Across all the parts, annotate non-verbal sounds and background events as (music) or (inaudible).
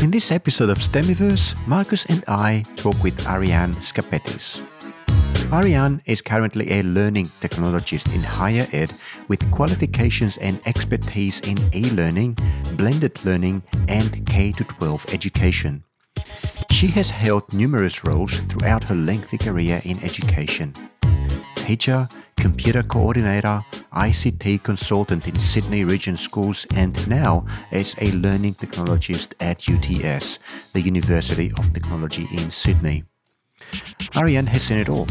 In this episode of STEMiverse, Marcus and I talk with Ariane Skapetis. Ariane is currently a learning technologist in higher ed with qualifications and expertise in e-learning, blended learning, and K-12 education. She has held numerous roles throughout her lengthy career in education. Teacher, computer coordinator, ICT consultant in Sydney Region Schools, and now as a learning technologist at UTS, the University of Technology in Sydney. Ariane has seen it all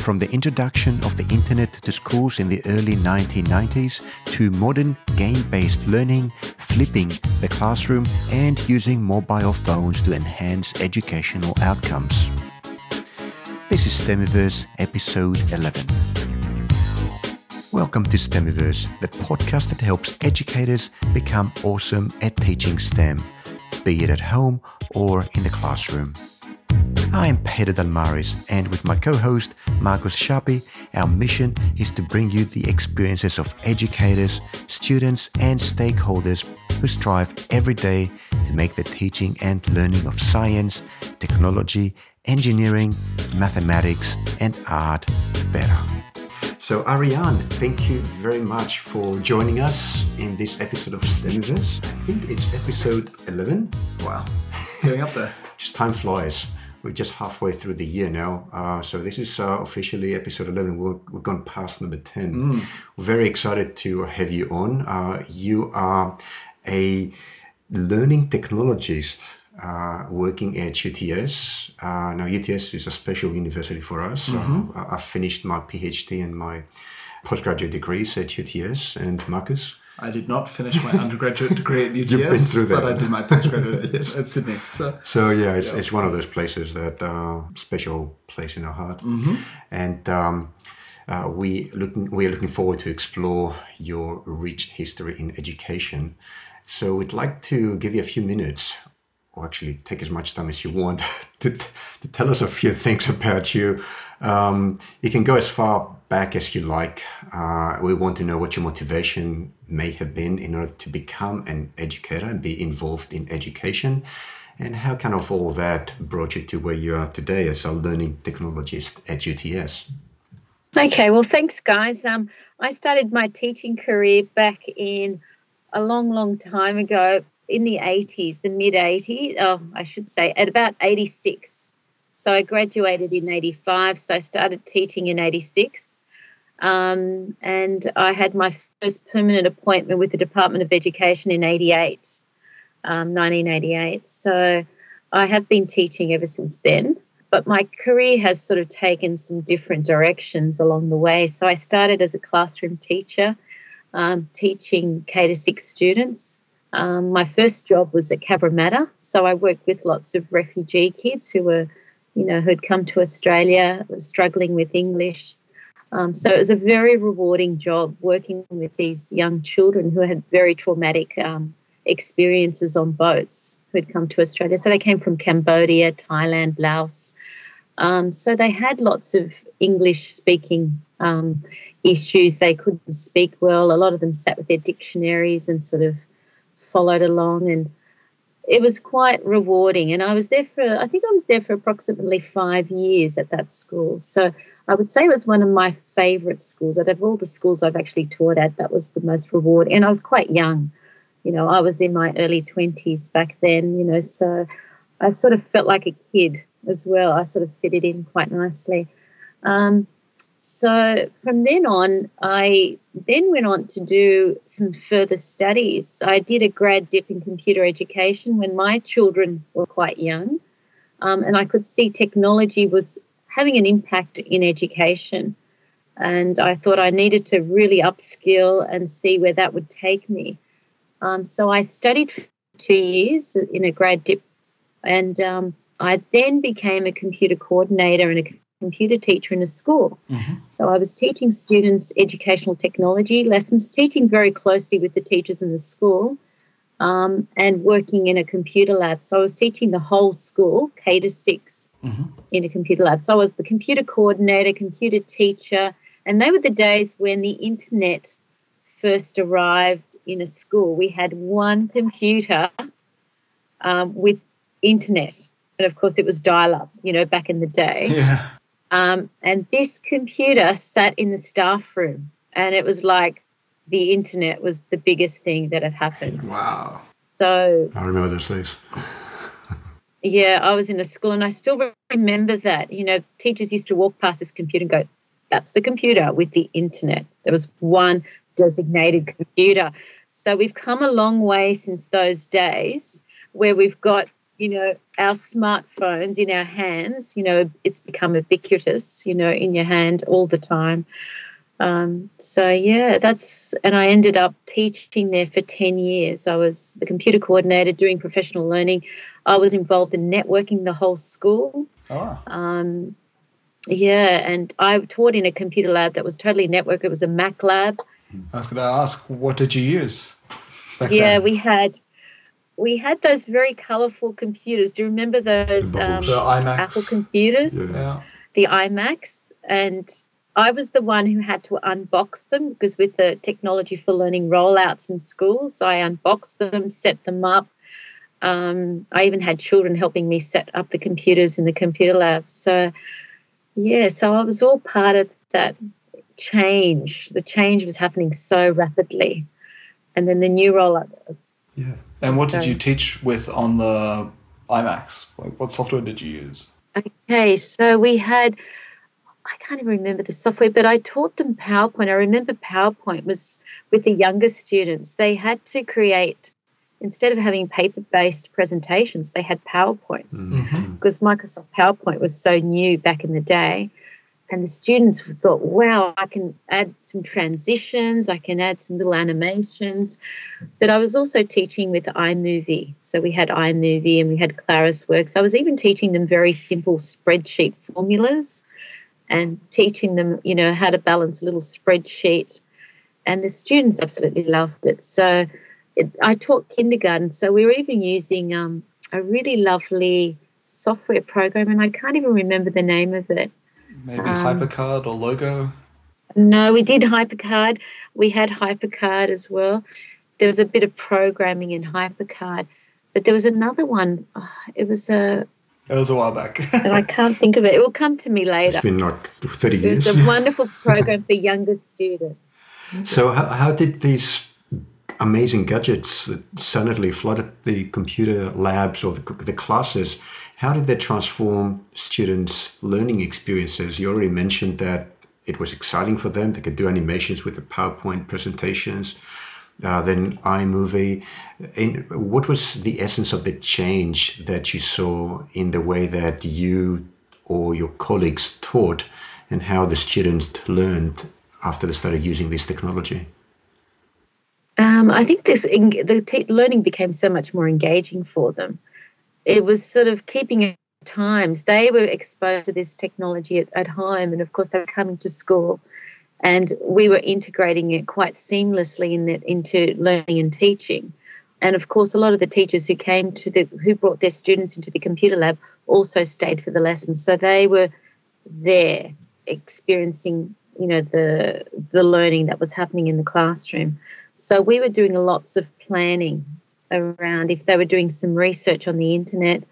from the introduction of the internet to schools in the early 1990s to modern game based learning, flipping the classroom, and using mobile phones to enhance educational outcomes. This is STEMiverse episode 11. Welcome to STEMiverse, the podcast that helps educators become awesome at teaching STEM, be it at home or in the classroom. I'm Peter Dalmaris, and with my co host Marcus Schappi, our mission is to bring you the experiences of educators, students, and stakeholders who strive every day to make the teaching and learning of science, technology, engineering, mathematics, and art better. So, Ariane, thank you very much for joining us in this episode of STEMiverse. I think it's episode 11. Wow, (laughs) getting up there. Just time flies. We're just halfway through the year now. Uh, so this is uh, officially episode 11. We're, we've gone past number 10. Mm. We're very excited to have you on. Uh, you are a learning technologist uh, working at UTS. Uh, now, UTS is a special university for us. Mm-hmm. I finished my PhD and my postgraduate degrees at UTS. And Marcus? I did not finish my undergraduate degree at (laughs) UTS, but I did my postgraduate (laughs) yes. at Sydney. So, so yeah, it's, yeah. it's one of those places that uh, special place in our heart, mm-hmm. and um, uh, we looking we are looking forward to explore your rich history in education. So we'd like to give you a few minutes, or actually take as much time as you want, (laughs) to, to tell us a few things about you. Um, you can go as far back as you like. Uh, we want to know what your motivation may have been in order to become an educator and be involved in education, and how kind of all that brought you to where you are today as a learning technologist at UTS. Okay, well, thanks, guys. Um, I started my teaching career back in a long, long time ago in the 80s, the mid 80s, oh, I should say, at about 86. So I graduated in 85, so I started teaching in 86. Um, and I had my first permanent appointment with the Department of Education in 88, um, 1988. So I have been teaching ever since then. But my career has sort of taken some different directions along the way. So I started as a classroom teacher, um, teaching K to six students. Um, my first job was at Cabramatta, so I worked with lots of refugee kids who were, you know, who'd come to Australia, struggling with English, um, so it was a very rewarding job working with these young children who had very traumatic um, experiences on boats who had come to Australia. So they came from Cambodia, Thailand, Laos. Um, so they had lots of English speaking um, issues. They couldn't speak well. A lot of them sat with their dictionaries and sort of followed along. And it was quite rewarding. And I was there for, I think I was there for approximately five years at that school. So I would say it was one of my favorite schools. Out of all the schools I've actually taught at, that was the most rewarding. And I was quite young. You know, I was in my early 20s back then, you know, so I sort of felt like a kid as well. I sort of fitted in quite nicely. Um, so from then on, I then went on to do some further studies. I did a grad dip in computer education when my children were quite young. Um, and I could see technology was having an impact in education. And I thought I needed to really upskill and see where that would take me. Um, so I studied for two years in a grad dip, and um, I then became a computer coordinator and a computer teacher in a school. Mm-hmm. So I was teaching students educational technology lessons, teaching very closely with the teachers in the school, um, and working in a computer lab. So I was teaching the whole school, K to six, mm-hmm. in a computer lab. So I was the computer coordinator, computer teacher, and they were the days when the internet first arrived in a school. We had one computer um, with internet. And of course, it was dial up, you know, back in the day. Yeah. Um, and this computer sat in the staff room, and it was like the internet was the biggest thing that had happened. Wow. So I remember those days. yeah, I was in a school, and I still remember that. You know, teachers used to walk past this computer and go, "That's the computer with the internet." There was one designated computer. So we've come a long way since those days where we've got you know, our smartphones in our hands, you know, it's become ubiquitous, you know, in your hand all the time. Um, so, yeah, that's, and I ended up teaching there for 10 years. I was the computer coordinator doing professional learning. I was involved in networking the whole school. Oh. Um, yeah, and I taught in a computer lab that was totally networked. It was a Mac lab. I was going to ask, what did you use? Yeah, then? we had we had those very colorful computers. Do you remember those um, Apple computers? Yeah. The iMacs. And I was the one who had to unbox them because with the technology for learning rollouts in schools, I unboxed them, set them up. Um, I even had children helping me set up the computers in the computer lab. So, yeah, so I was all part of that change. The change was happening so rapidly. And then the new rollout. Yeah. And what so, did you teach with on the iMacs? What software did you use? Okay, so we had, I can't even remember the software, but I taught them PowerPoint. I remember PowerPoint was with the younger students. They had to create, instead of having paper based presentations, they had PowerPoints mm-hmm. because Microsoft PowerPoint was so new back in the day and the students thought, wow, I can add some transitions, I can add some little animations. But I was also teaching with iMovie. So we had iMovie and we had ClarisWorks. I was even teaching them very simple spreadsheet formulas and teaching them, you know, how to balance a little spreadsheet. And the students absolutely loved it. So it, I taught kindergarten. So we were even using um, a really lovely software program, and I can't even remember the name of it Maybe um, HyperCard or Logo? No, we did HyperCard. We had HyperCard as well. There was a bit of programming in HyperCard, but there was another one. Oh, it was a. It was a while back. (laughs) and I can't think of it. It will come to me later. It's been like 30 years. It was a wonderful (laughs) program for younger students. So, how, how did these amazing gadgets that suddenly flooded the computer labs or the, the classes how did that transform students' learning experiences? You already mentioned that it was exciting for them. They could do animations with the PowerPoint presentations. Uh, then iMovie. What was the essence of the change that you saw in the way that you or your colleagues taught and how the students learned after they started using this technology? Um, I think this the t- learning became so much more engaging for them it was sort of keeping times. They were exposed to this technology at, at home, and of course, they were coming to school, and we were integrating it quite seamlessly in the, into learning and teaching. And of course, a lot of the teachers who came to the who brought their students into the computer lab also stayed for the lessons, so they were there experiencing, you know, the the learning that was happening in the classroom. So we were doing lots of planning around if they were doing some research on the internet.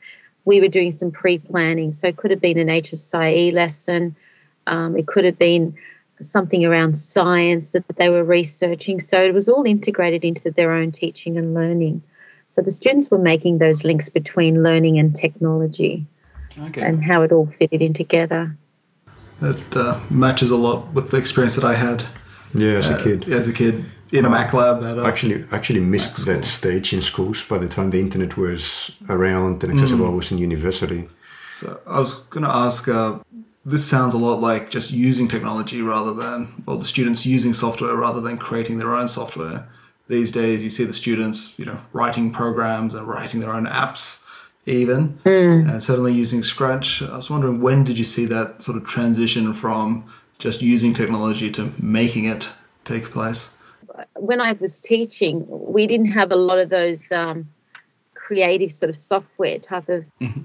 We were doing some pre planning. So it could have been an HSIE lesson, um, it could have been something around science that they were researching. So it was all integrated into their own teaching and learning. So the students were making those links between learning and technology okay. and how it all fitted in together. It uh, matches a lot with the experience that I had. Yeah, as a uh, kid. As a kid, in a Mac lab. At a actually, actually missed that stage in schools by the time the internet was around and accessible. Mm. I was in university. So I was going to ask. Uh, this sounds a lot like just using technology rather than well, the students using software rather than creating their own software. These days, you see the students, you know, writing programs and writing their own apps, even, mm. and certainly using Scratch. I was wondering when did you see that sort of transition from just using technology to making it take place? When I was teaching, we didn't have a lot of those um, creative sort of software type of mm-hmm.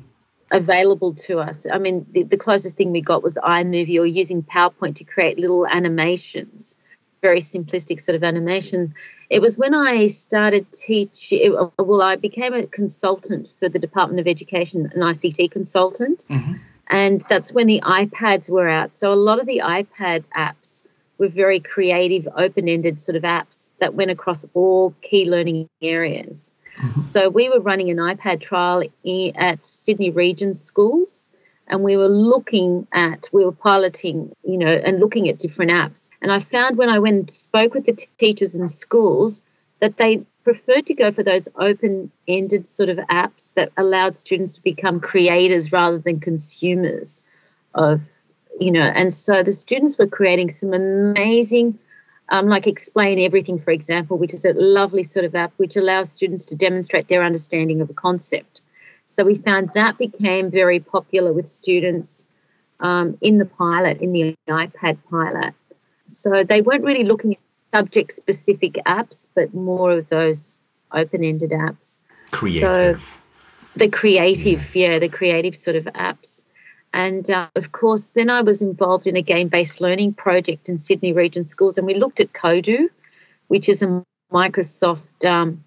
available to us. I mean, the, the, closest thing we got was iMovie or using PowerPoint to create little animations. very simplistic sort of animations. It was when I started teaching, well, I became a consultant for the Department of Education, an ICT consultant. Mm-hmm. And that's when the iPads were out. So a lot of the iPad apps were very creative, open ended sort of apps that went across all key learning areas. Mm-hmm. So we were running an iPad trial in, at Sydney Region schools and we were looking at we were piloting you know and looking at different apps and i found when i went and spoke with the t- teachers in schools that they preferred to go for those open-ended sort of apps that allowed students to become creators rather than consumers of you know and so the students were creating some amazing um, like explain everything for example which is a lovely sort of app which allows students to demonstrate their understanding of a concept so we found that became very popular with students um, in the pilot, in the iPad pilot. So they weren't really looking at subject specific apps, but more of those open ended apps. Creative. So the creative, yeah. yeah, the creative sort of apps. And uh, of course, then I was involved in a game based learning project in Sydney Region Schools, and we looked at Kodu, which is a Microsoft um,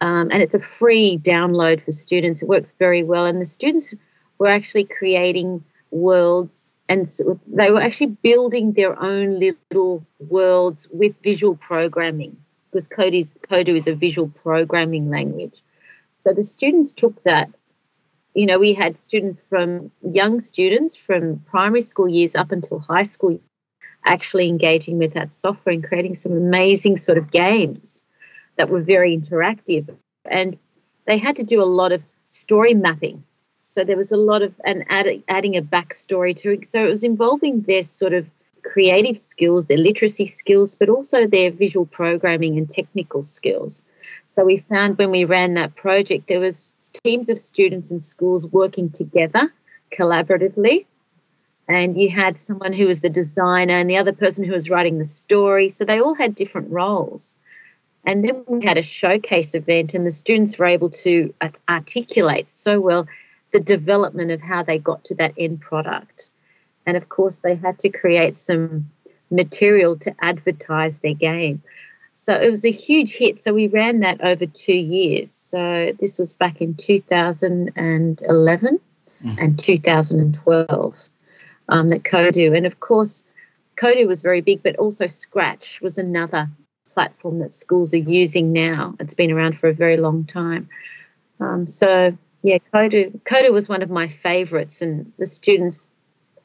um, and it's a free download for students. It works very well, and the students were actually creating worlds, and so they were actually building their own little worlds with visual programming because Kodu's, Kodu is a visual programming language. So the students took that. You know, we had students from young students from primary school years up until high school actually engaging with that software and creating some amazing sort of games that were very interactive. And they had to do a lot of story mapping. So there was a lot of, and add, adding a backstory to it. So it was involving their sort of creative skills, their literacy skills, but also their visual programming and technical skills. So we found when we ran that project, there was teams of students and schools working together collaboratively. And you had someone who was the designer and the other person who was writing the story. So they all had different roles. And then we had a showcase event, and the students were able to articulate so well the development of how they got to that end product. And of course, they had to create some material to advertise their game. So it was a huge hit. So we ran that over two years. So this was back in 2011 mm. and 2012 um, that Kodu. And of course, Kodu was very big, but also Scratch was another platform that schools are using now. It's been around for a very long time. Um, so yeah, Kodu Kodu was one of my favorites, and the students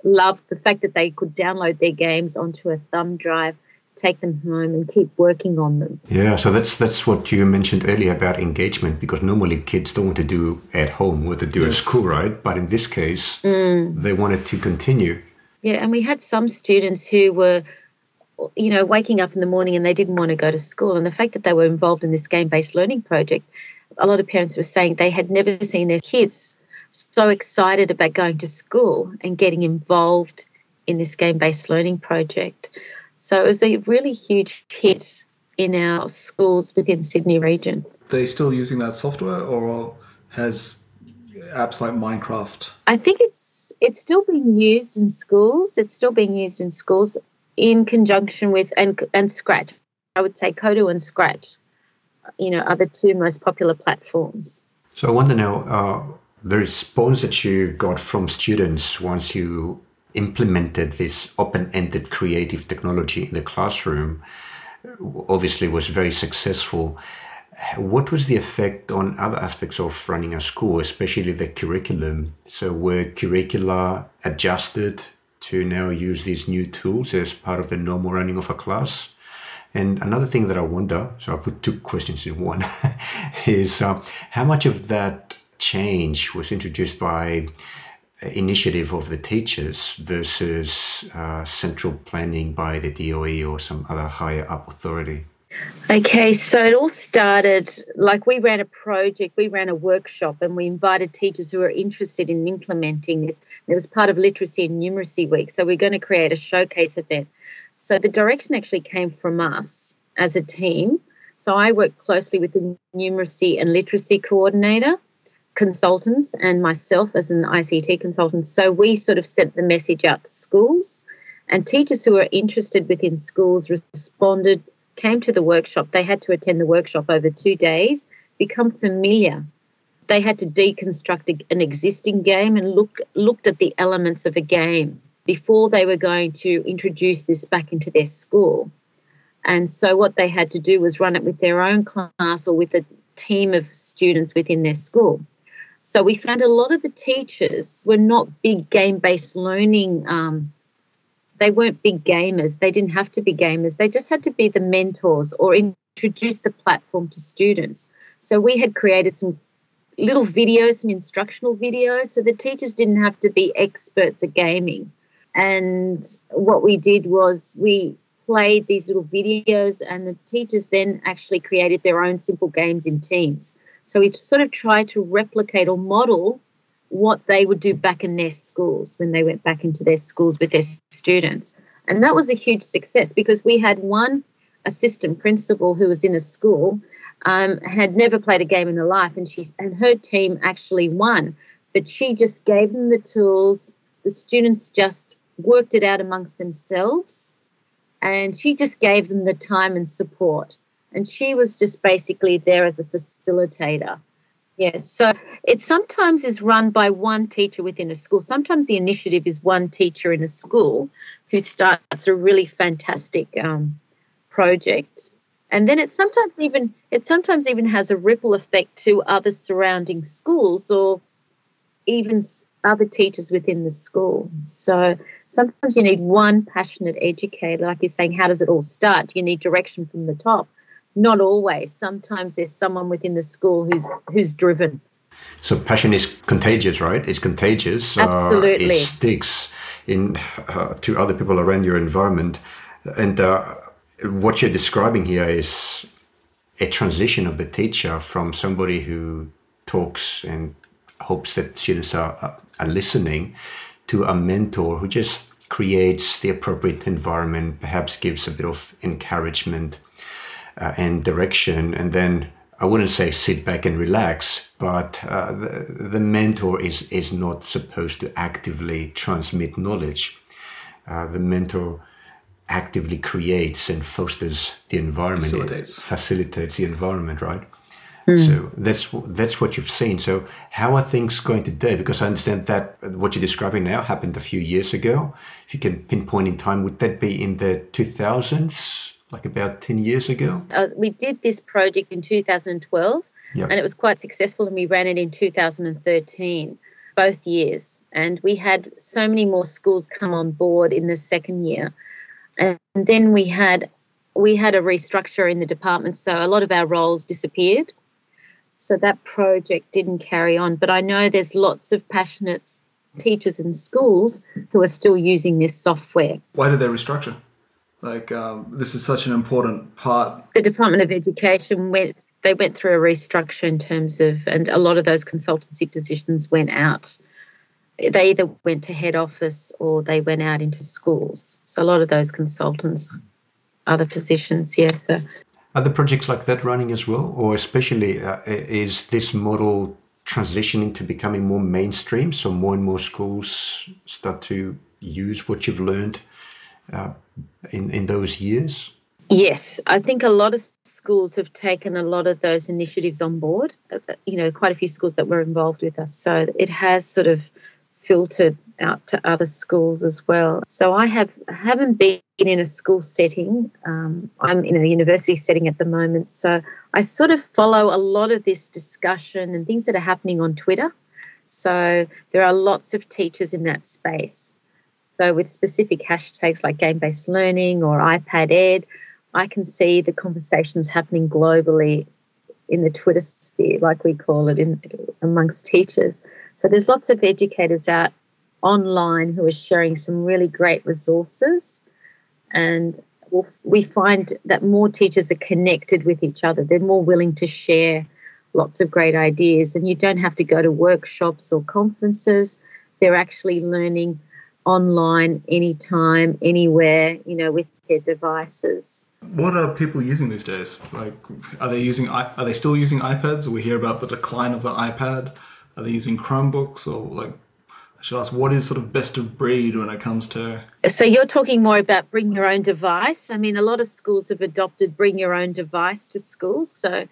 loved the fact that they could download their games onto a thumb drive, take them home, and keep working on them. Yeah, so that's that's what you mentioned earlier about engagement, because normally kids don't want to do at home what they do yes. at school, right? But in this case, mm. they wanted to continue. Yeah, and we had some students who were you know, waking up in the morning and they didn't want to go to school. And the fact that they were involved in this game based learning project, a lot of parents were saying they had never seen their kids so excited about going to school and getting involved in this game based learning project. So it was a really huge hit in our schools within Sydney region. Are they still using that software or has apps like Minecraft? I think it's it's still being used in schools. It's still being used in schools in conjunction with and and Scratch. I would say Kodu and Scratch, you know, are the two most popular platforms. So I want to know uh, the response that you got from students once you implemented this open-ended creative technology in the classroom. Obviously, was very successful. What was the effect on other aspects of running a school, especially the curriculum? So were curricula adjusted to now use these new tools as part of the normal running of a class. And another thing that I wonder, so I'll put two questions in one, (laughs) is uh, how much of that change was introduced by initiative of the teachers versus uh, central planning by the DOE or some other higher up authority? Okay, so it all started like we ran a project, we ran a workshop, and we invited teachers who were interested in implementing this. It was part of Literacy and Numeracy Week, so we're going to create a showcase event. So the direction actually came from us as a team. So I worked closely with the numeracy and literacy coordinator, consultants, and myself as an ICT consultant. So we sort of sent the message out to schools And teachers who were interested within schools responded, came to the workshop. They had to attend the workshop over two days, become familiar. They had to deconstruct an existing game and look looked at the elements of a game before they were going to introduce this back into their school. And so what they had to do was run it with their own class or with a team of students within their school. So we found a lot of the teachers were not big game based learning. Um, they weren't big gamers. They didn't have to be gamers. They just had to be the mentors or introduce the platform to students. So we had created some little videos, some instructional videos, so the teachers didn't have to be experts at gaming. And what we did was we played these little videos, and the teachers then actually created their own simple games in teams. So we sort of tried to replicate or model what they would do back in their schools when they went back into their schools with their students. And that was a huge success because we had one assistant principal who was in a school um, had never played a game in her life, and she and her team actually won. But she just gave them the tools. The students just worked it out amongst themselves, and she just gave them the time and support. And she was just basically there as a facilitator. Yes, so it sometimes is run by one teacher within a school. Sometimes the initiative is one teacher in a school who starts a really fantastic um, project, and then it sometimes even it sometimes even has a ripple effect to other surrounding schools or even other teachers within the school. So sometimes you need one passionate educator, like you're saying, how does it all start? You need direction from the top. Not always. Sometimes there's someone within the school who's who's driven. So passion is contagious, right? It's contagious. Absolutely. Uh, it sticks in uh, to other people around your environment, and uh, what you're describing here is a transition of the teacher from somebody who talks and hopes that students are, are listening to a mentor who just creates the appropriate environment, perhaps gives a bit of encouragement uh, and direction, and then I wouldn't say sit back and relax, but uh, the, the mentor is is not supposed to actively transmit knowledge. Uh, the mentor actively creates and fosters the environment, facilitates, facilitates the environment, right? Mm. So that's that's what you've seen. So how are things going today? Because I understand that what you're describing now happened a few years ago. If you can pinpoint in time, would that be in the 2000s, like about 10 years ago? Uh, we did this project in 2012, yep. and it was quite successful, and we ran it in 2013, both years. And we had so many more schools come on board in the second year and then we had we had a restructure in the department, so a lot of our roles disappeared. So that project didn't carry on. But I know there's lots of passionate teachers in schools who are still using this software. Why did they restructure? Like um, this is such an important part. The Department of Education went. They went through a restructure in terms of, and a lot of those consultancy positions went out they either went to head office or they went out into schools. So a lot of those consultants, other positions, yes. Yeah, so. Are the projects like that running as well, or especially uh, is this model transitioning to becoming more mainstream? So more and more schools start to use what you've learned uh, in in those years. Yes, I think a lot of schools have taken a lot of those initiatives on board. Uh, you know, quite a few schools that were involved with us. So it has sort of filtered out to other schools as well. So I have haven't been in a school setting. Um, I'm in a university setting at the moment, so I sort of follow a lot of this discussion and things that are happening on Twitter. So there are lots of teachers in that space. So with specific hashtags like game-based learning or iPad Ed, I can see the conversations happening globally in the Twitter sphere, like we call it, in amongst teachers. So there's lots of educators out online who are sharing some really great resources, and we'll, we find that more teachers are connected with each other. They're more willing to share lots of great ideas, and you don't have to go to workshops or conferences. They're actually learning online anytime, anywhere, you know, with their devices. What are people using these days? Like, are they using are they still using iPads? We hear about the decline of the iPad. Are they using Chromebooks or like I should ask what is sort of best of breed when it comes to so you're talking more about bring your own device i mean a lot of schools have adopted bring your own device to schools so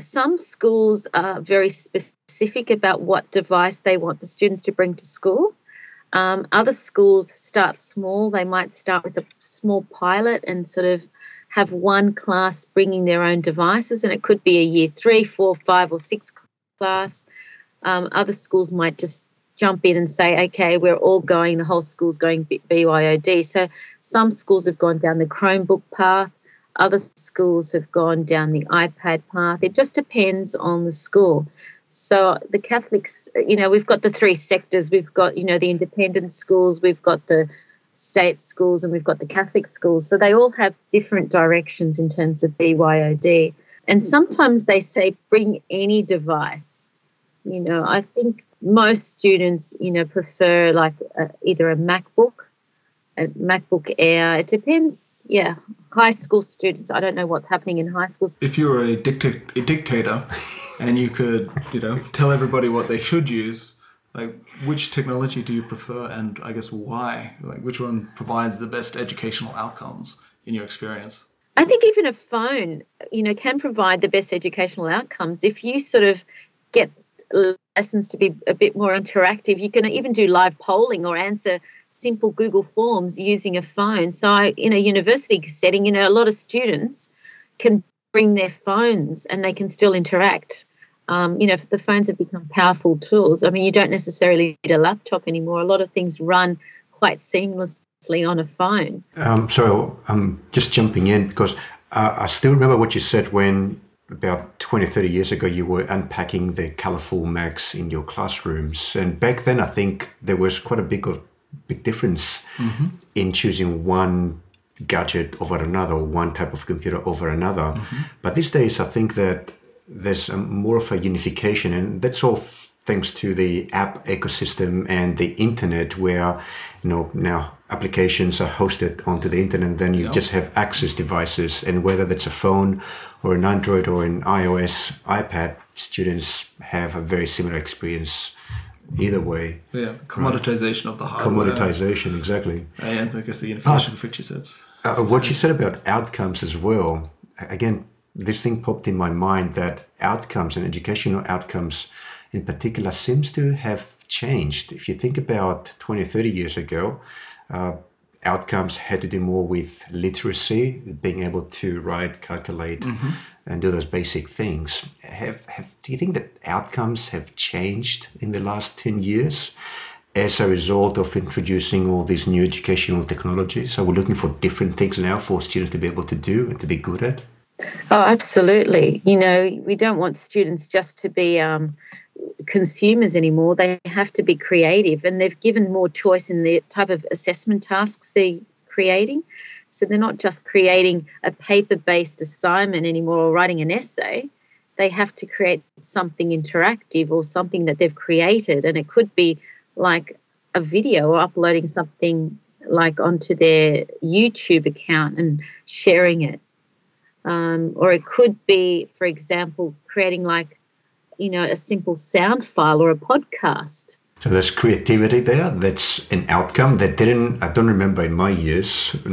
some schools are very specific about what device they want the students to bring to school um, other schools start small they might start with a small pilot and sort of have one class bringing their own devices and it could be a year three four five or six class um, other schools might just jump in and say, okay, we're all going, the whole school's going BYOD. So some schools have gone down the Chromebook path, other schools have gone down the iPad path. It just depends on the school. So the Catholics, you know, we've got the three sectors. We've got, you know, the independent schools, we've got the state schools, and we've got the Catholic schools. So they all have different directions in terms of BYOD. And hmm. sometimes they say bring any device. You know, I think most students, you know, prefer like a, either a MacBook, a MacBook Air. It depends. Yeah, high school students. I don't know what's happening in high schools. If you were a, dicta- a dictator, and you could, you know, tell everybody what they should use, like which technology do you prefer, and I guess why? Like which one provides the best educational outcomes in your experience? I think even a phone, you know, can provide the best educational outcomes if you sort of get lessons to be a bit more interactive. You can even do live polling or answer simple Google Forms using a phone. So, I, in a university setting, you know, a lot of students can bring their phones and they can still interact. Um, you know, the phones have become powerful tools. I mean, you don't necessarily need a laptop anymore. A lot of things run quite seamlessly on a phone. Um, so I'm just jumping in because uh, I still remember what you said when about 20, 30 years ago, you were unpacking the colorful Macs in your classrooms. And back then, I think there was quite a big, big difference mm-hmm. in choosing one gadget over another, one type of computer over another. Mm-hmm. But these days, I think that there's a, more of a unification, and that's all thanks to the app ecosystem and the internet, where you know now applications are hosted onto the internet. Then you yep. just have access devices, and whether that's a phone or an Android or an iOS iPad, students have a very similar experience either way. Yeah, the commoditization right? of the hardware. Commoditization, exactly. And I guess the which you said. Uh, what you said about outcomes as well, again, this thing popped in my mind that outcomes and educational outcomes in particular seems to have changed. If you think about 20, 30 years ago, uh, outcomes had to do more with literacy, being able to write, calculate, mm-hmm. And do those basic things. Have, have, do you think that outcomes have changed in the last 10 years as a result of introducing all these new educational technologies? Are we looking for different things now for students to be able to do and to be good at? Oh, absolutely. You know, we don't want students just to be um, consumers anymore. They have to be creative, and they've given more choice in the type of assessment tasks they're creating. So they're not just creating a paper based assignment anymore or writing an essay. They have to create something interactive or something that they've created. And it could be like a video or uploading something like onto their YouTube account and sharing it. Um, or it could be, for example, creating like you know, a simple sound file or a podcast. So there's creativity there. That's an outcome that didn't. I don't remember in my years. (laughs)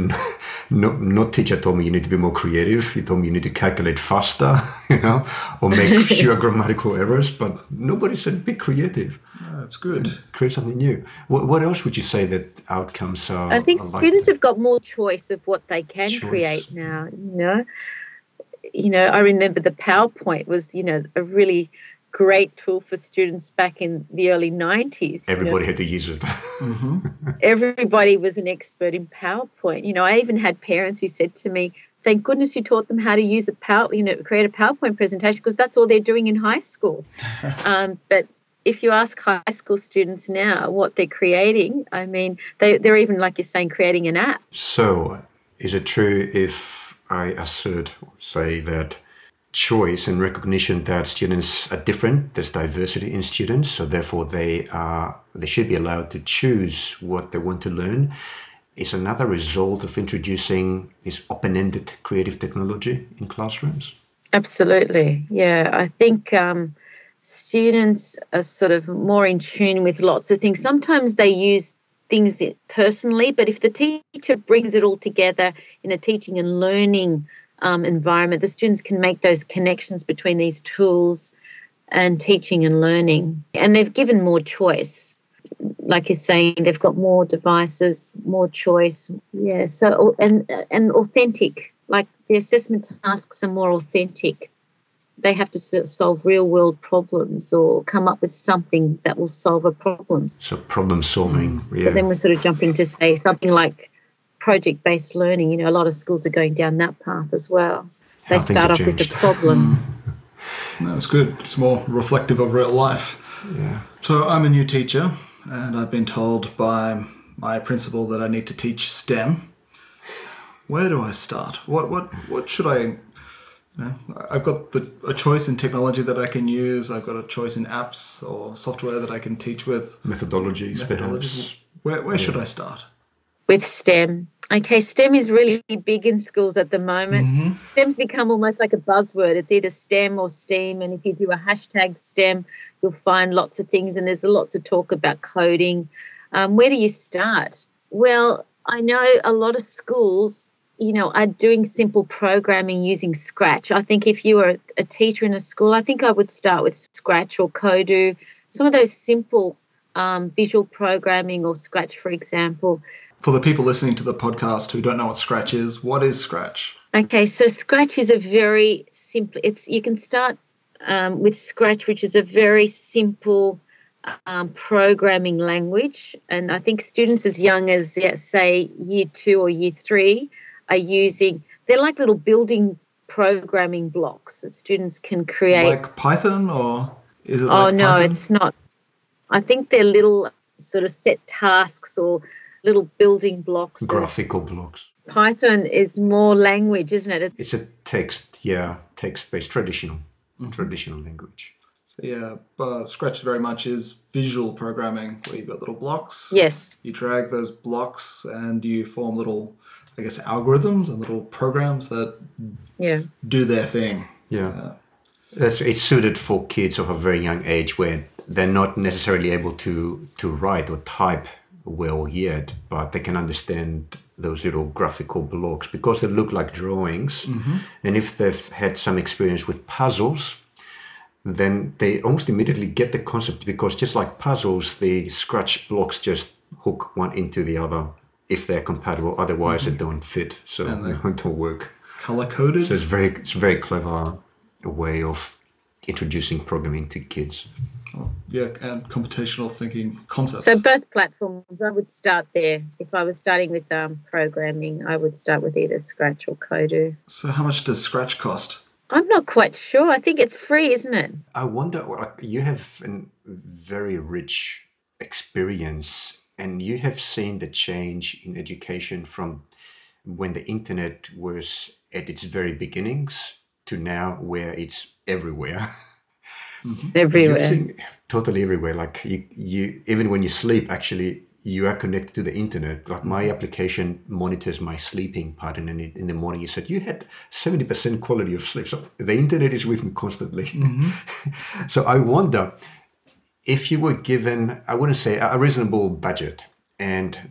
No, no teacher told me you need to be more creative. He told me you need to calculate faster, (laughs) you know, or make (laughs) fewer grammatical errors. But nobody said be creative. Ah, that's good. Create something new. What, what else would you say that outcomes are? I think are students like have got more choice of what they can choice. create now. You know, you know. I remember the PowerPoint was, you know, a really great tool for students back in the early 90s. Everybody you know. had to use it. mm-hmm. (laughs) Everybody was an expert in PowerPoint. You know, I even had parents who said to me, thank goodness you taught them how to use a power, you know, create a PowerPoint presentation because that's all they're doing in high school. (laughs) um, but if you ask high school students now what they're creating, I mean, they, they're even, like you're saying, creating an app. So, is it true if I assert, say, that choice and recognition that students are different. There's diversity in students, so therefore they are they should be allowed to choose what they want to learn. Is another result of introducing this open-ended creative technology in classrooms. Absolutely, yeah. I think um, students are sort of more in tune with lots of things. Sometimes they use things personally, but if the teacher brings it all together in a teaching and learning um, environment, the students can make those connections between these tools and teaching and learning. And they've given more choice. Like you're saying, they've got more devices, more choice. Yeah. So and and authentic. Like the assessment tasks are more authentic they have to solve real world problems or come up with something that will solve a problem. So problem solving. Yeah. So then we're sort of jumping to say something like project based learning. You know, a lot of schools are going down that path as well. They start off with the problem. (laughs) Mm. That's good. It's more reflective of real life. Yeah. So I'm a new teacher, and I've been told by my principal that I need to teach STEM. Where do I start? What what what should I I've got the, a choice in technology that I can use. I've got a choice in apps or software that I can teach with. Methodologies, methodologies. Where, where yeah. should I start? With STEM. Okay, STEM is really big in schools at the moment. Mm-hmm. STEM's become almost like a buzzword. It's either STEM or STEAM. And if you do a hashtag STEM, you'll find lots of things. And there's lots of talk about coding. Um, where do you start? Well, I know a lot of schools you know, are doing simple programming using Scratch. I think if you were a teacher in a school, I think I would start with Scratch or Kodu, some of those simple um, visual programming or Scratch, for example. For the people listening to the podcast who don't know what Scratch is, what is Scratch? Okay, so Scratch is a very simple. It's you can start um, with Scratch, which is a very simple um, programming language, and I think students as young as yeah, say year two or year three are using, they're like little building programming blocks that students can create. Like Python or is it Oh, no, Python? it's not. I think they're little sort of set tasks or little building blocks. Graphical blocks. Python is more language, isn't it? It's a text, yeah, text-based traditional, mm-hmm. traditional language. So yeah, but Scratch very much is visual programming where you've got little blocks. Yes. You drag those blocks and you form little I guess algorithms and little programs that yeah do their thing. Yeah. That's, it's suited for kids of a very young age where they're not necessarily able to to write or type well yet, but they can understand those little graphical blocks because they look like drawings. Mm-hmm. And if they've had some experience with puzzles, then they almost immediately get the concept because just like puzzles, the scratch blocks just hook one into the other if they're compatible. Otherwise, mm-hmm. they don't fit, so (laughs) they don't work. Color coded. So it's very it's a very clever way of introducing programming to kids. Oh, yeah, and computational thinking concepts. So both platforms, I would start there. If I was starting with um, programming, I would start with either Scratch or Kodu. So how much does Scratch cost? I'm not quite sure. I think it's free, isn't it? I wonder. Like, you have a very rich experience and you have seen the change in education from when the internet was at its very beginnings to now where it's everywhere. (laughs) Mm-hmm. Everywhere. totally everywhere. Like you, you, even when you sleep, actually, you are connected to the internet. Like my mm-hmm. application monitors my sleeping pattern, and in the morning, you said you had seventy percent quality of sleep. So the internet is with me constantly. Mm-hmm. (laughs) so I wonder if you were given, I wouldn't say a reasonable budget, and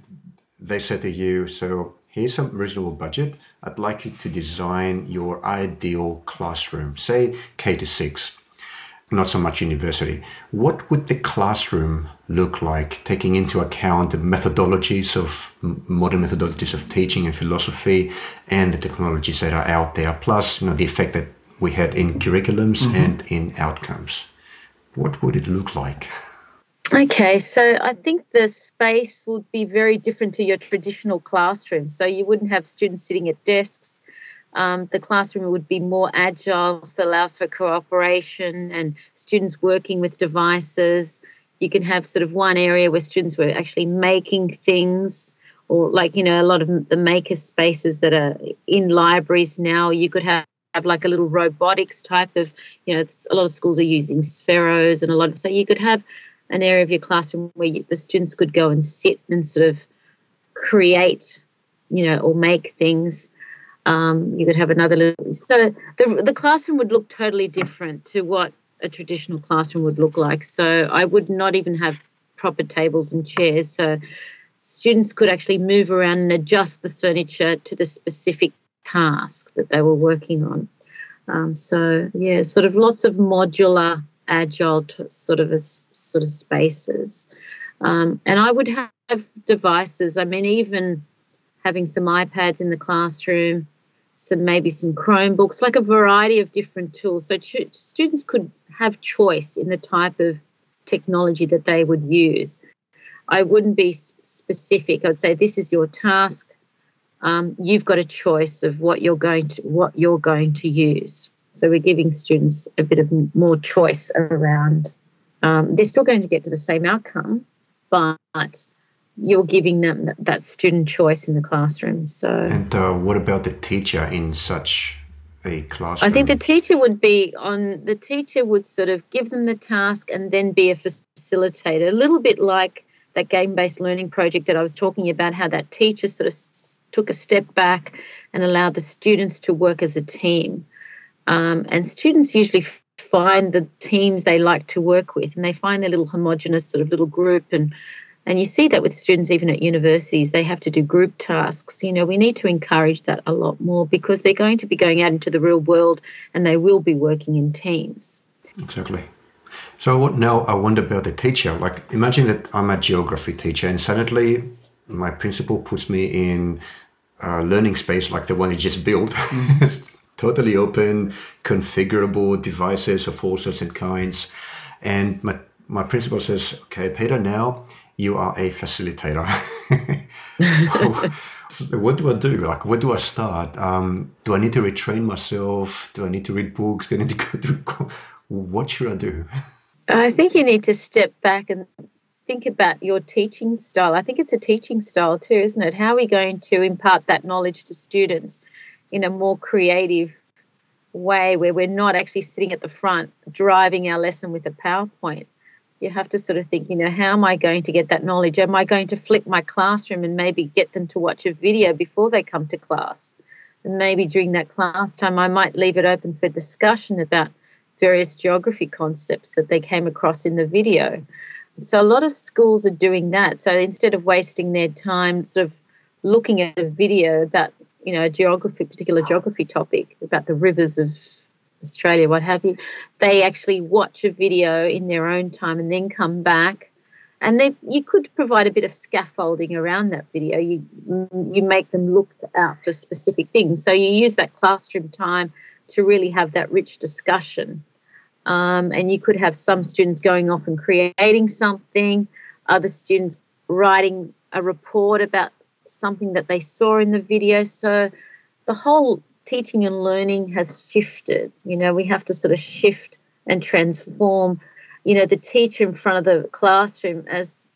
they said to you, so here's a reasonable budget. I'd like you to design your ideal classroom, say K to six, not so much university. What would the classroom look like, taking into account the methodologies of modern methodologies of teaching and philosophy, and the technologies that are out there, plus you know the effect that we had in curriculums mm-hmm. and in outcomes? what would it look like? Okay, so I think the space would be very different to your traditional classroom. So you wouldn't have students sitting at desks. Um, the classroom would be more agile, allow for cooperation and students working with devices. You can have sort of one area where students were actually making things, or like, you know, a lot of the maker spaces that are in libraries now. You could have have like a little robotics type of, you know, a lot of schools are using spheros and a lot of, so you could have an area of your classroom where you, the students could go and sit and sort of create, you know, or make things. Um, you could have another little, so the, the classroom would look totally different to what a traditional classroom would look like. So I would not even have proper tables and chairs. So students could actually move around and adjust the furniture to the specific task that they were working on. Um, so yeah, sort of lots of modular, agile sort of a, sort of spaces. Um, and I would have devices. I mean, even having some iPads in the classroom, some maybe some Chromebooks, like a variety of different tools. So students could have choice in the type of technology that they would use. I wouldn't be specific. I'd say this is your task. Um, you've got a choice of what you're going to what you're going to use. So we're giving students a bit of more choice around. Um, they're still going to get to the same outcome, but you're giving them that, that student choice in the classroom. So, and uh, what about the teacher in such a classroom? I think the teacher would be on the teacher would sort of give them the task and then be a facilitator, a little bit like that game based learning project that I was talking about, how that teacher sort of took a step back and allowed the students to work as a team. Um, and students usually find the teams they like to work with and they find their little homogenous sort of little group and and you see that with students even at universities, they have to do group tasks. You know, we need to encourage that a lot more because they're going to be going out into the real world and they will be working in teams. Exactly. So now I wonder about the teacher. Like imagine that I'm a geography teacher and suddenly my principal puts me in a learning space like the one he just built. Mm. (laughs) totally open, configurable devices of all sorts and kinds. And my, my principal says, okay, Peter, now you are a facilitator. (laughs) what do I do? Like, where do I start? Um, do I need to retrain myself? Do I need to read books? Do I need to go to? (laughs) What should I do? I think you need to step back and think about your teaching style. I think it's a teaching style too, isn't it? How are we going to impart that knowledge to students in a more creative way where we're not actually sitting at the front driving our lesson with a PowerPoint? You have to sort of think, you know, how am I going to get that knowledge? Am I going to flip my classroom and maybe get them to watch a video before they come to class? And maybe during that class time, I might leave it open for discussion about various geography concepts that they came across in the video. So a lot of schools are doing that. So instead of wasting their time sort of looking at a video about, you know, a geography, particular geography topic about the rivers of Australia, what have you, they actually watch a video in their own time and then come back. And they, you could provide a bit of scaffolding around that video. You you make them look out for specific things. So you use that classroom time to really have that rich discussion. Um, and you could have some students going off and creating something, other students writing a report about something that they saw in the video. So the whole teaching and learning has shifted. You know, we have to sort of shift and transform, you know, the teacher in front of the classroom as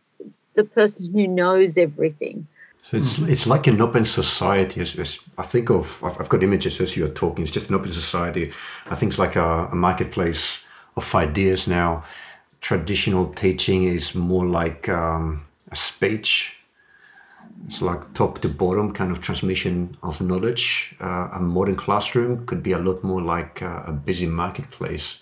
the person who knows everything. So it's, it's like an open society. As, as I think of, I've got images as you're talking. It's just an open society. I think it's like a, a marketplace of ideas now. Traditional teaching is more like um, a speech it's like top to bottom kind of transmission of knowledge. Uh, a modern classroom could be a lot more like uh, a busy marketplace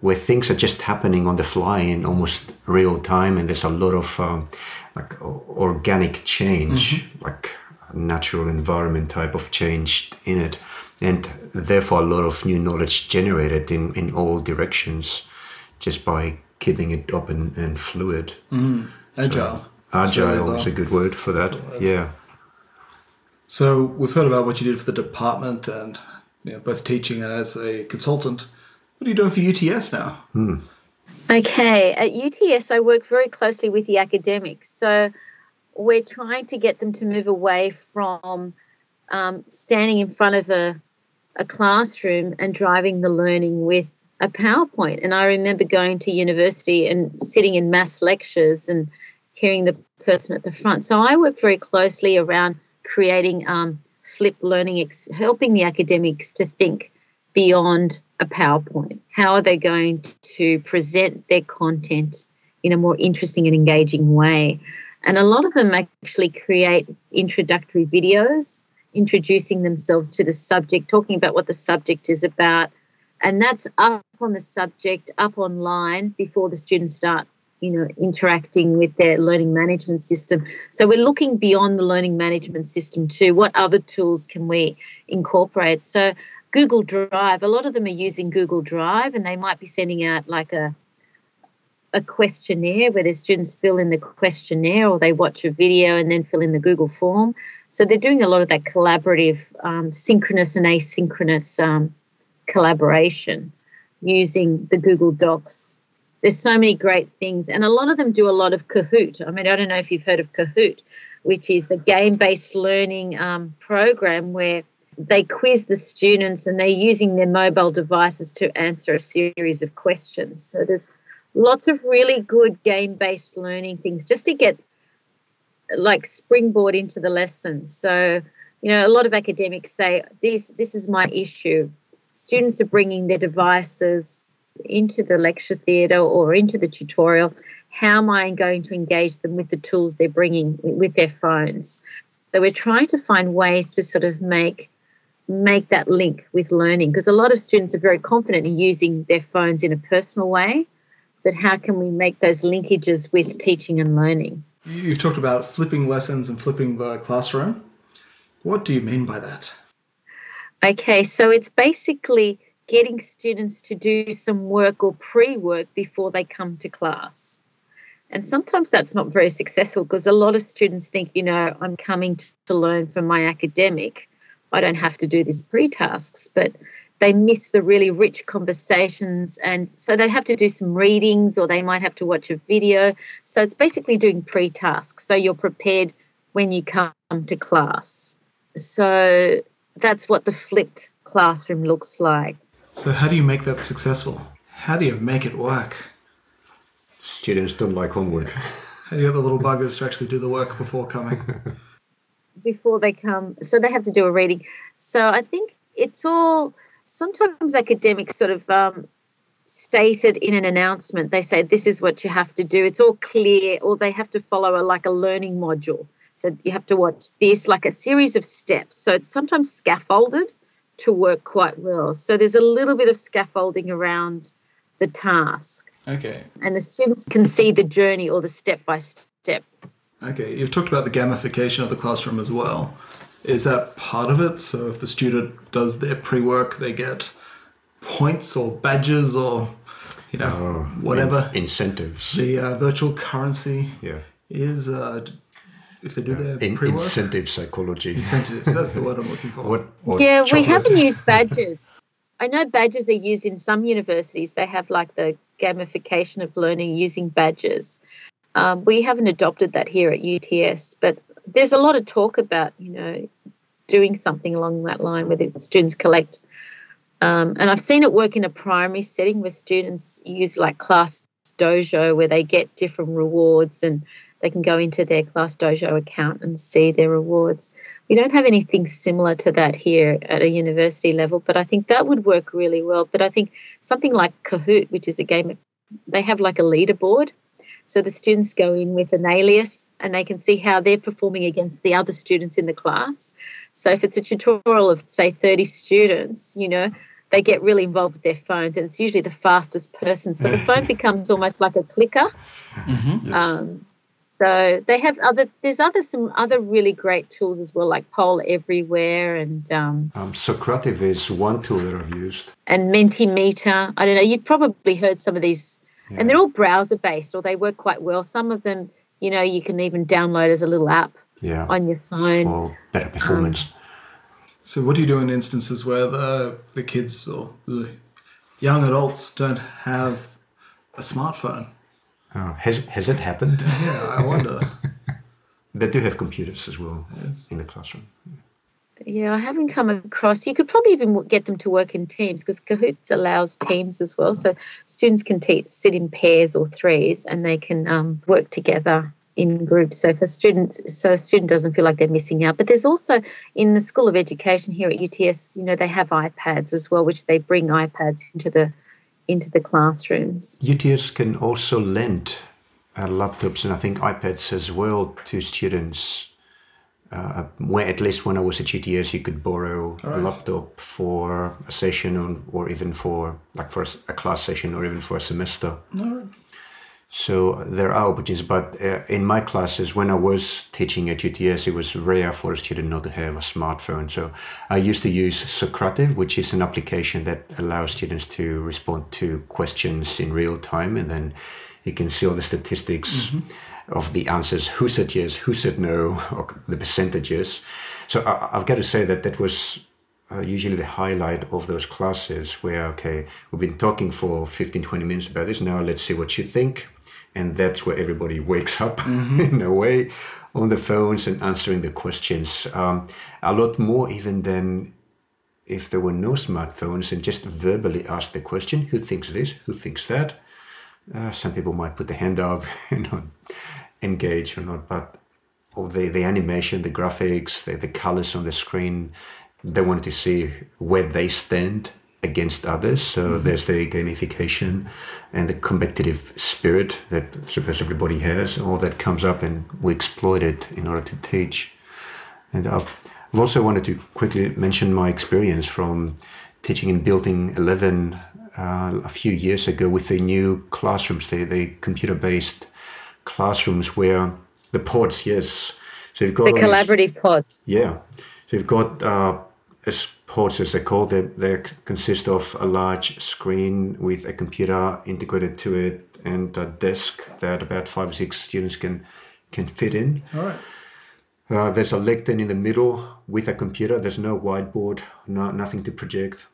where things are just happening on the fly in almost real time, and there's a lot of um, like organic change, mm-hmm. like natural environment type of change in it, and therefore a lot of new knowledge generated in in all directions just by keeping it open and fluid. Mm, agile. So, Agile is a good word for that. Yeah. So we've heard about what you did for the department and you know, both teaching and as a consultant. What are you doing for UTS now? Hmm. Okay, at UTS, I work very closely with the academics. So we're trying to get them to move away from um, standing in front of a, a classroom and driving the learning with a PowerPoint. And I remember going to university and sitting in mass lectures and hearing the person at the front. So I work very closely around creating um, flip learning, ex- helping the academics to think beyond a PowerPoint. How are they going to present their content in a more interesting and engaging way? And a lot of them actually create introductory videos introducing themselves to the subject, talking about what the subject is about, and that's up on the subject, up online before the students start you know interacting with their learning management system. So we're looking beyond the learning management system too what other tools can we incorporate? So google drive a lot of them are using google drive and they might be sending out like a a questionnaire where the students fill in the questionnaire or they watch a video and then fill in the google form. So they're doing a lot of that collaborative um, synchronous and asynchronous um, collaboration using the google docs there's so many great things, and a lot of them do a lot of Kahoot. I mean, I don't know if you've heard of Kahoot, which is a game based learning um, program where they quiz the students and they're using their mobile devices to answer a series of questions. So there's lots of really good game based learning things just to get like springboard into the lesson. So, you know, a lot of academics say this this is my issue. Students are bringing their devices into the lecture theatre or into the tutorial, how am I going to engage them with the tools they're bringing with their phones? So we're trying to find ways to sort of make make that link with learning because a lot of students are very confident in using their phones in a personal way, but how can we make those linkages with teaching and learning? You've talked about flipping lessons and flipping the classroom. What do you mean by that? Okay, so it's basically getting students to do some work or pre work before they come to class. And sometimes that's not very successful because a lot of students think, you know, I'm coming to learn from my academic. I don't have to do these pre tasks, but they miss the really rich conversations. And so they have to do some readings or they might have to watch a video. So it's basically doing pre tasks. So you're prepared when you come to class. So that's what the flipped classroom looks like. So, how do you make that successful? How do you make it work? Students don't like homework. (laughs) How do you get the little buggers to actually do the work before coming? (laughs) before they come, so they have to do a reading. So, I think it's all sometimes academics sort of um, stated in an announcement. They say this is what you have to do. It's all clear, or they have to follow a, like a learning module. So you have to watch this like a series of steps. So it's sometimes scaffolded to work quite well. So there's a little bit of scaffolding around the task. Okay. And the students can see the journey or the step by step. Okay, you've talked about the gamification of the classroom as well. Is that part of it? So if the student does their pre-work, they get points or badges or you know oh, whatever incentives. The uh, virtual currency yeah. is uh, if they do their In, pre-work. Incentive psychology. Incentives. That's the word I'm looking for. What, what yeah, chocolate? we haven't used badges. I know badges are used in some universities. They have like the gamification of learning using badges. Um, we haven't adopted that here at UTS, but there's a lot of talk about you know doing something along that line where the students collect. Um, and I've seen it work in a primary setting where students use like class dojo where they get different rewards and they can go into their Class Dojo account and see their rewards. We don't have anything similar to that here at a university level, but I think that would work really well. But I think something like Kahoot, which is a game, they have like a leaderboard. So the students go in with an alias and they can see how they're performing against the other students in the class. So if it's a tutorial of, say, 30 students, you know, they get really involved with their phones and it's usually the fastest person. So the (laughs) phone becomes almost like a clicker. Mm-hmm. Um, so they have other. There's other some other really great tools as well, like Poll Everywhere and um, um, Socrative is one tool that I've used. And Mentimeter. I don't know. You've probably heard some of these, yeah. and they're all browser based, or they work quite well. Some of them, you know, you can even download as a little app yeah. on your phone for better performance. Um, so, what do you do in instances where the the kids or the young adults don't have a smartphone? Oh, has has it happened? (laughs) Yeah, I wonder. (laughs) they do have computers as well yes. in the classroom. Yeah, I haven't come across. You could probably even get them to work in teams because Kahoot allows teams as well. So students can te- sit in pairs or threes, and they can um, work together in groups. So for students, so a student doesn't feel like they're missing out. But there's also in the School of Education here at UTS, you know, they have iPads as well, which they bring iPads into the into the classrooms. UTS can also lend uh, laptops and I think iPads as well to students uh, when, at least when I was at UTS, you could borrow right. a laptop for a session or, or even for like for a class session or even for a semester. So there are opportunities, but uh, in my classes, when I was teaching at UTS, it was rare for a student not to have a smartphone. So I used to use Socrative, which is an application that allows students to respond to questions in real time, and then you can see all the statistics mm-hmm. of the answers, who said yes, who said no, or the percentages. So I, have got to say that that was uh, usually the highlight of those classes where, okay, we've been talking for 15, 20 minutes about this. Now let's see what you think and that's where everybody wakes up (laughs) mm-hmm. in a way on the phones and answering the questions. Um, a lot more even than if there were no smartphones and just verbally ask the question who thinks this? Who thinks that? Uh, some people might put the hand up (laughs) and not engage or not but all the, the animation the graphics the, the colors on the screen they wanted to see where they stand against others. So mm-hmm. there's the gamification and the competitive spirit that suppose everybody has. All that comes up, and we exploit it in order to teach. And I've, I've also wanted to quickly mention my experience from teaching in Building 11 uh, a few years ago with the new classrooms, the, the computer-based classrooms where the pods, yes. So you've got the collaborative pods. Yeah. So you've got uh, as ports, as they call them, they consist of a large screen with a computer integrated to it and a desk that about five or six students can can fit in. All right. Uh, there's a lectern in the middle with a computer. There's no whiteboard, no, nothing to project.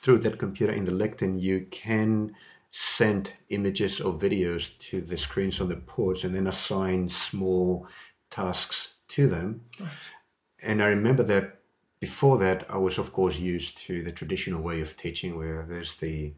Through that computer in the lectern, you can send images or videos to the screens on the ports and then assign small tasks to them. Right. And I remember that before that, I was of course used to the traditional way of teaching, where there's the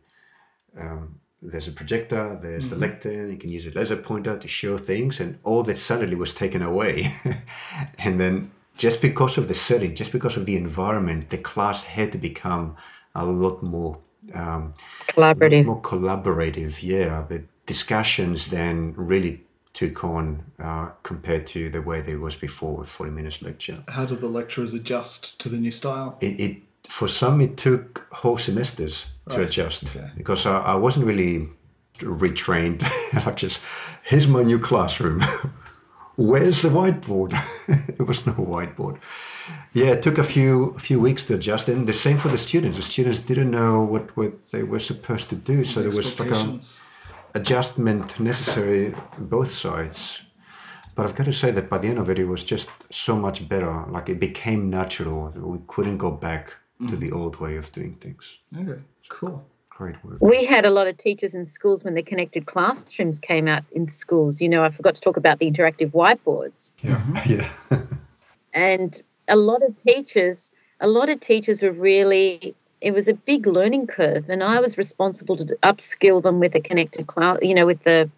um, there's a projector, there's mm-hmm. the lectern, you can use a laser pointer to show things, and all that suddenly was taken away. (laughs) and then, just because of the setting, just because of the environment, the class had to become a lot more um, collaborative. More collaborative, yeah. The discussions then really took on uh, compared to the way there was before with 40 minutes lecture. How did the lecturers adjust to the new style? It, it For some, it took whole semesters right. to adjust okay. because I, I, wasn't really retrained. (laughs) I just, here's my new classroom. (laughs) Where's the whiteboard? (laughs) there was no whiteboard. Yeah, it took a few a few weeks to adjust, and the same for the students. The students didn't know what, what they were supposed to do, so there was like a adjustment necessary on both sides. But I've got to say that by the end of it, it was just so much better. Like it became natural. We couldn't go back mm. to the old way of doing things. Okay, cool. Great work. We had a lot of teachers in schools when the connected classrooms came out in schools. You know, I forgot to talk about the interactive whiteboards. Yeah, mm-hmm. (laughs) yeah. and a lot of teachers, a lot of teachers were really it was a big learning curve and i was responsible to upskill them with the connected cloud you know with the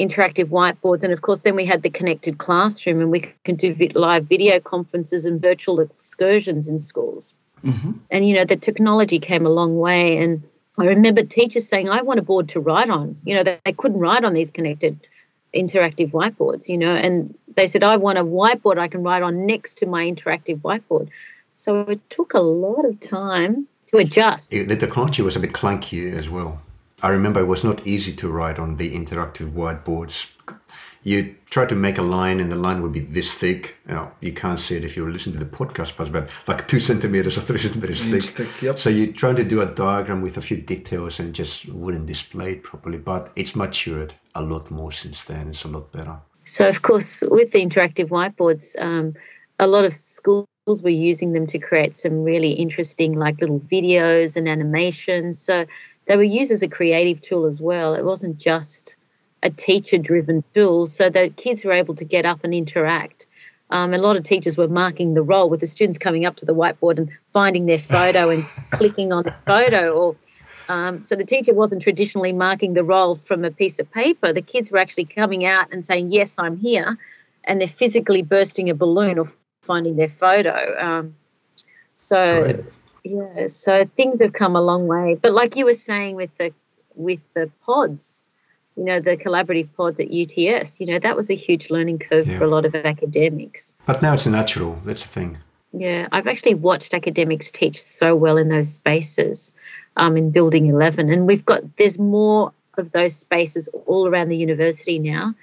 interactive whiteboards and of course then we had the connected classroom and we could do live video conferences and virtual excursions in schools mm-hmm. and you know the technology came a long way and i remember teachers saying i want a board to write on you know they, they couldn't write on these connected interactive whiteboards you know and they said i want a whiteboard i can write on next to my interactive whiteboard so it took a lot of time to adjust. The technology was a bit clunky as well. I remember it was not easy to write on the interactive whiteboards. You try to make a line, and the line would be this thick. Now, you can't see it if you listen to the podcast, but like two centimeters (laughs) or three centimeters thick. thick yep. So you're trying to do a diagram with a few details and just wouldn't display it properly. But it's matured a lot more since then. It's a lot better. So, of course, with the interactive whiteboards, um, a lot of schools were using them to create some really interesting, like little videos and animations. So they were used as a creative tool as well. It wasn't just a teacher driven tool. So the kids were able to get up and interact. Um, a lot of teachers were marking the roll with the students coming up to the whiteboard and finding their photo and (laughs) clicking on the photo or um, so the teacher wasn't traditionally marking the roll from a piece of paper. The kids were actually coming out and saying, "Yes, I'm here," and they're physically bursting a balloon or finding their photo. Um, so yeah, so things have come a long way. But like you were saying with the with the pods, you know, the collaborative pods at UTS. You know, that was a huge learning curve Yeah. for a lot of academics. But now it's natural. That's the thing. Yeah, I've actually watched academics teach so well in those spaces um, in Building 11. And we've got, there's more of those spaces all around the university now.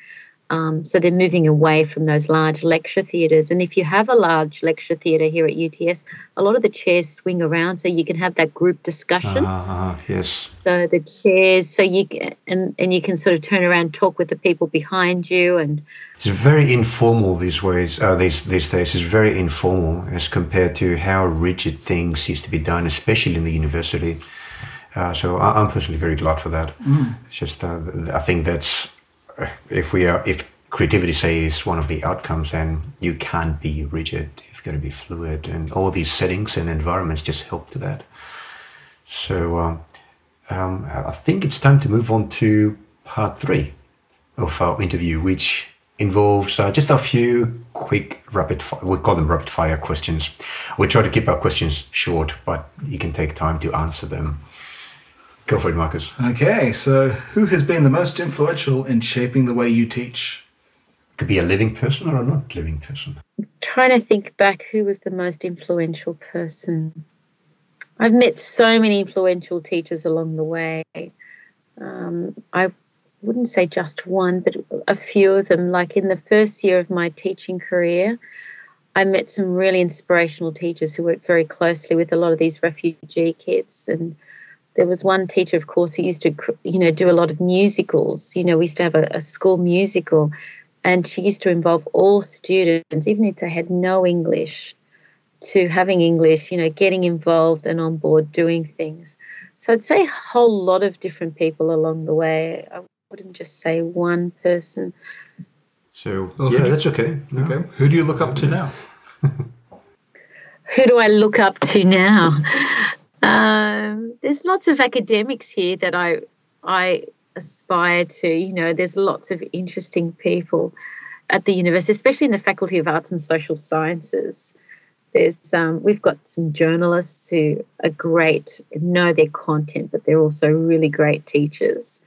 Um, so they're moving away from those large lecture theatres. And if you have a large lecture theatre here at UTS, a lot of the chairs swing around so you can have that group discussion. Ah, yes. So the chairs, so you can, and, and you can sort of turn around, talk with the people behind you and It's very informal these ways. Uh, these these days, it's very informal as compared to how rigid things used to be done, especially in the university. Uh, so I, I'm personally very glad for that. It's just uh, I think that's if we are if creativity say is one of the outcomes, then you can't be rigid. You've got to be fluid, and all these settings and environments just help to that. So um, um, I think it's time to move on to part three of our interview, which involves uh, just a few quick rapid fire, we call them rapid fire questions. We try to keep our questions short, but you can take time to answer them. Go for it, Marcus. Okay, so who has been the most influential in shaping the way you teach? Could be a living person or a not living person. trying to think back who was the most influential person. I've met so many influential teachers along the way. Um, I wouldn't say just one, but a few of them. Like in the first year of my teaching career, I met some really inspirational teachers who worked very closely with a lot of these refugee kids. And there was one teacher, of course, who used to, you know, do a lot of musicals. You know, we used to have a, a school musical, and she used to involve all students, even if they had no English, to having English, you know, getting involved and on board doing things. So I'd say a whole lot of different people along the way. I wouldn't just say one person. So Well, yeah, that's okay. No. Okay, who do you look up to now? Who do I look up to now? Um, there's lots of academics here that I I aspire to. You know, there's lots of interesting people at the university, especially in the Faculty of Arts and Social Sciences. There's um, we've got some journalists who are great, know their content, but they're also really great teachers.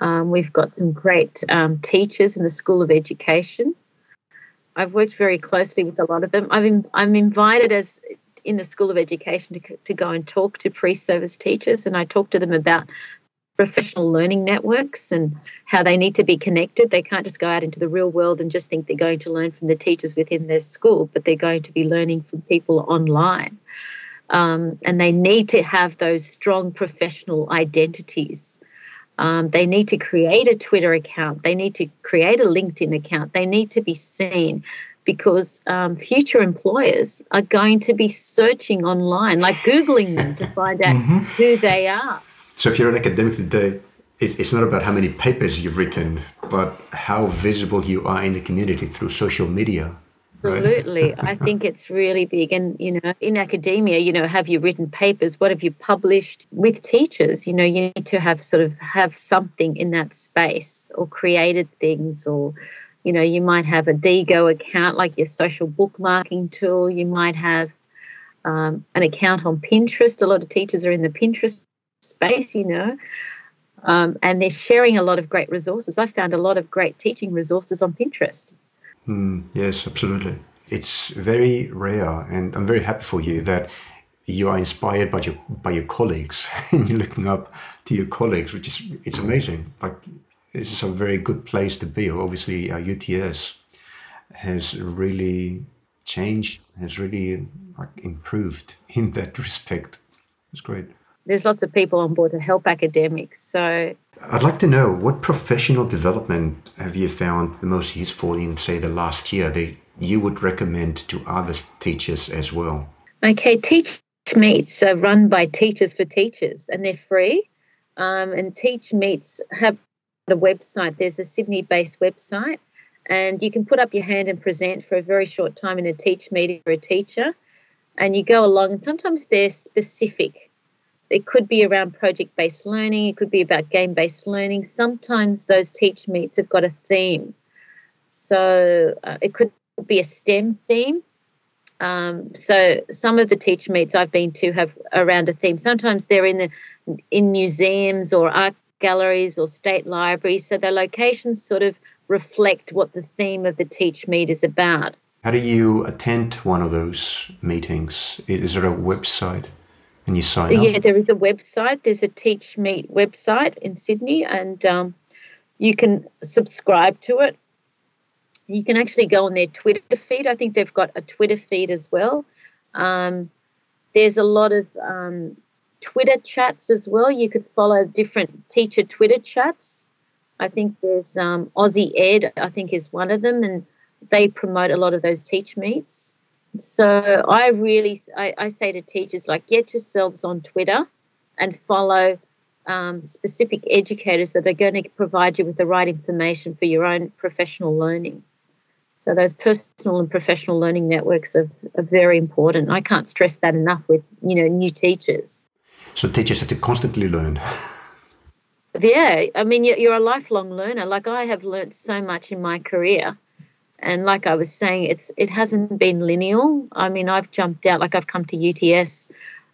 Um, we've got some great um, teachers in the School of Education. I've worked very closely with a lot of them. I've in, I'm invited as in the School of Education to, to go and talk to pre-service teachers, and I talked to them about professional learning networks and how they need to be connected. They can't just go out into the real world and just think they're going to learn from the teachers within their school, but they're going to be learning from people online. Um, and they need to have those strong professional identities. Um, they need to create a Twitter account. They need to create a LinkedIn account. They need to be seen because um, future employers are going to be searching online, like Googling them to find out who they are. So if you're an academic today, it's not about how many papers you've written, but how visible you are in the community through social media. Absolutely. I (laughs) think it's really big. And, you know, in academia, you know, have you written papers? What have you published with teachers? You know, you need to have sort of have something in that space or created things or, you know, you might have a Diigo account, like your social bookmarking tool. You might have um, an account on Pinterest. A lot of teachers are in the Pinterest space, you know, um, and they're sharing a lot of great resources. I found a lot of great teaching resources on Pinterest. Mm, yes, absolutely. It's very rare, and I'm very happy for you that you are inspired by your by your colleagues (laughs) and you're looking up to your colleagues, which is it's amazing. Like this is a very good place to be. Obviously, uh, UTS has really changed, has really like, improved (laughs) in that respect. It's great. There's lots of people on board to help academics. So I'd like to know what professional development have you found the most useful in, say, the last year that you would recommend to other teachers as well? Okay, Teach Meets are run by Teachers for Teachers and they're free. Um, and Teach Meets have a website. There's a Sydney based website, and you can put up your hand and present for a very short time in a Teach meeting for a teacher. And you go along, and sometimes they're specific. It could be around project based learning, it could be about game based learning. Sometimes those Teach Meets have got a theme. So uh, it could be a STEM theme. Um, so some of the teach meets I've been to have around a theme. Sometimes they're in the in museums or art galleries or state libraries. So the locations sort of reflect what the theme of the Teach Meet is about. How do you attend one of those meetings? Is there a website and you sign up? Yeah, there is a website. There's a Teach Meet website in Sydney, and um, you can subscribe to it. You can actually go on their Twitter feed. I think they've got a Twitter feed as well. Um, there's a lot of um, Twitter chats as well. You could follow different teacher Twitter chats. I think there's um, Aussie Ed, I think, is one of them, and they promote a lot of those teach meets. So I really, I, I say to teachers, like, get yourselves on Twitter and follow um, specific educators that are going to provide you with the right information for your own professional learning. So those personal and professional learning networks are, are very important. I can't stress that enough with you know new teachers. So teachers have to constantly learn. yeah, I mean you're a lifelong learner. Like I have learned so much in my career, and like I was saying, it's it hasn't been lineal. I mean I've jumped out. Like I've come to UTS.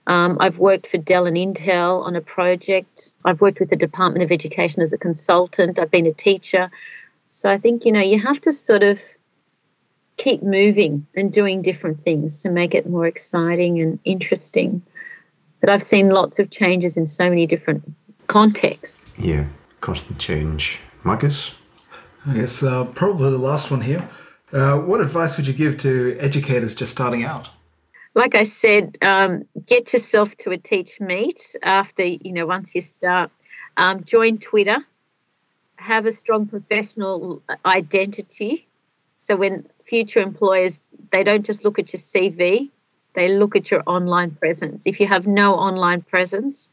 Um, I've worked for Dell and Intel on a project. I've worked with the Department of Education as a consultant. I've been a teacher. So I think you know you have to sort of keep moving and doing different things to make it more exciting and interesting. But I've seen lots of changes in so many different contexts. Yeah, constant change. Marcus? Yes, uh, probably the last one here. Uh, what advice would you give to educators just starting out? Like I said, um, get yourself to a teach meet after, you know, once you start. Um, join Twitter. Have a strong professional identity. So when future employers, they don't just look at your CV, they look at your online presence. If you have no online presence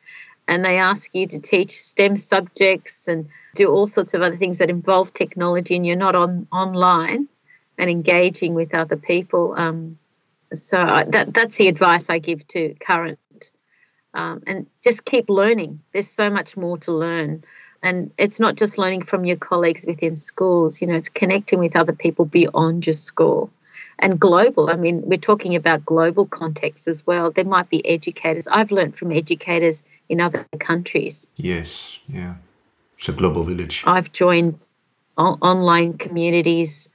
and they ask you to teach STEM subjects and do all sorts of other things that involve technology and you're not on online and engaging with other people, um, so that that's the advice I give to current. Um, and just keep learning. There's so much more to learn and it's not just learning from your colleagues within schools you know it's connecting with other people beyond your school and global i mean we're talking about global contexts as well. There might be educators. I've learned from educators in other countries. Yes yeah. It's a global village. I've joined o- online communities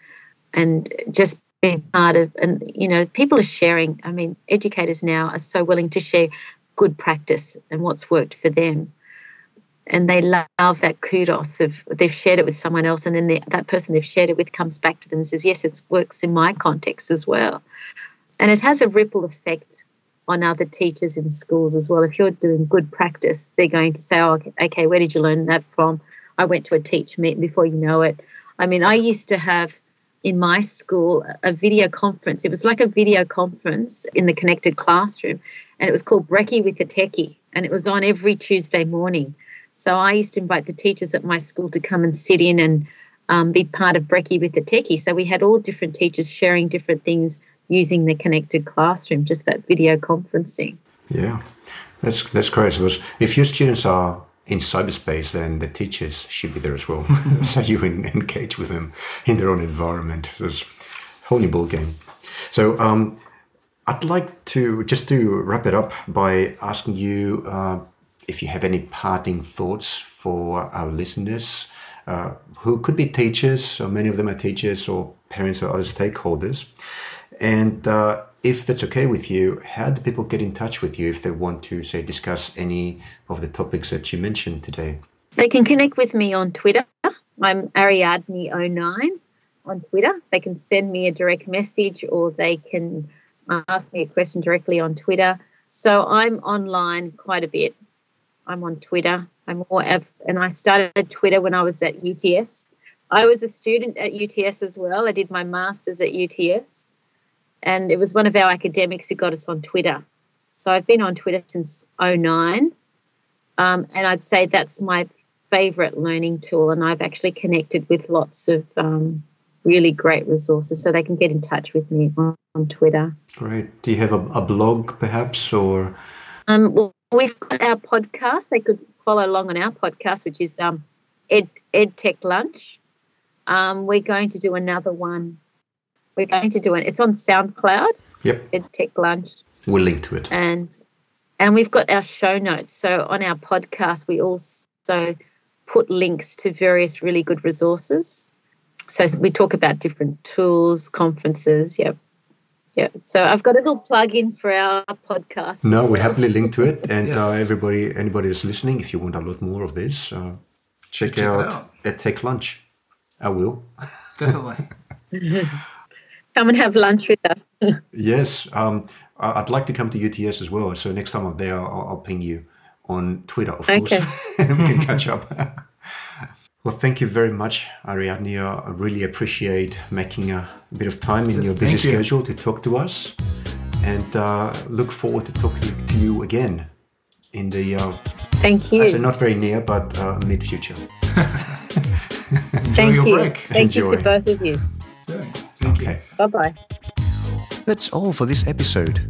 and just being part of and you know people are sharing. I mean educators now are so willing to share good practice and what's worked for them and they love that kudos of they've shared it with someone else and then they, that person they've shared it with comes back to them and says yes it works in my context as well. And it has a ripple effect on other teachers in schools as well. If you're doing good practice they're going to say oh okay where did you learn that from? I went to a teach meet before you know it. I mean i used to have in my school a video conference. It was like a video conference in the connected classroom and it was called brekkie with a techie and it was on every tuesday morning so I used to invite the teachers at my school to come and sit in and um, be part of Brekkie with the Techie. So we had all different teachers sharing different things using the connected classroom, just that video conferencing. Yeah, that's that's great. Because if your students are in cyberspace, then the teachers should be there as well. (laughs) so you engage with them in their own environment. It's a whole new ball game. So um, I'd like to just to wrap it up by asking you. Uh, if you have any parting thoughts for our listeners uh, who could be teachers, or many of them are teachers or parents or other stakeholders. And uh, if that's okay with you, how do people get in touch with you if they want to, say, discuss any of the topics that you mentioned today? They can connect with me on Twitter. I'm Ariadne09 on Twitter. They can send me a direct message or they can ask me a question directly on Twitter. So I'm online quite a bit. I'm on Twitter. I'm more, and I started Twitter when I was at UTS. I was a student at UTS as well. I did my master's at UTS, and it was one of our academics who got us on Twitter. So I've been on Twitter since 09, um, and I'd say that's my favorite learning tool. And I've actually connected with lots of um, really great resources, so they can get in touch with me on, on Twitter. Great. Do you have a, a blog, perhaps, or? Um, well, we've got our podcast. They could follow along on our podcast, which is um, Ed Ed Tech Lunch. Um, we're going to do another one. We're going to do it. It's on SoundCloud. Yep. Ed Tech Lunch. We'll link to it. And and we've got our show notes. So on our podcast, we also put links to various really good resources. So we talk about different tools, conferences. Yep. Yeah. So I've got a little plug in for our podcast. No, we happily link to it. And yes. uh, everybody, anybody that's listening, if you want a lot more of this, uh, check, check out, out Ed Tech Lunch. I will. (laughs) Definitely. (laughs) come and have lunch with us. (laughs) yes. Um, I'd like to come to UTS as well. So next time I'm there, I'll, I'll ping you on Twitter, of okay. course, and we can catch up. Well, thank you very much, Ariane. I really appreciate making a bit of time in yes, your busy schedule to talk to us, and uh, look forward to talking to you again in the. Uh, thank you. not very near, but uh, mid future. (laughs) Enjoy thank your you. break. Thank Enjoy. you to both of you. Thank okay. you. Bye bye. That's all for this episode.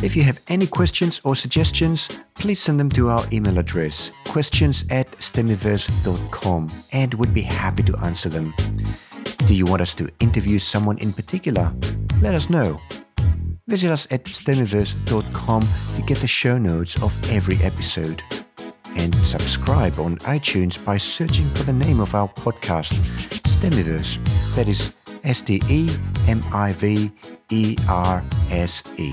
If you have any questions or suggestions, please send them to our email address, questions at stemiverse.com, and we'd be happy to answer them. Do you want us to interview someone in particular? Let us know. Visit us at stemiverse.com to get the show notes of every episode. And subscribe on iTunes by searching for the name of our podcast, Stemiverse. That is S T E M I V E R S E.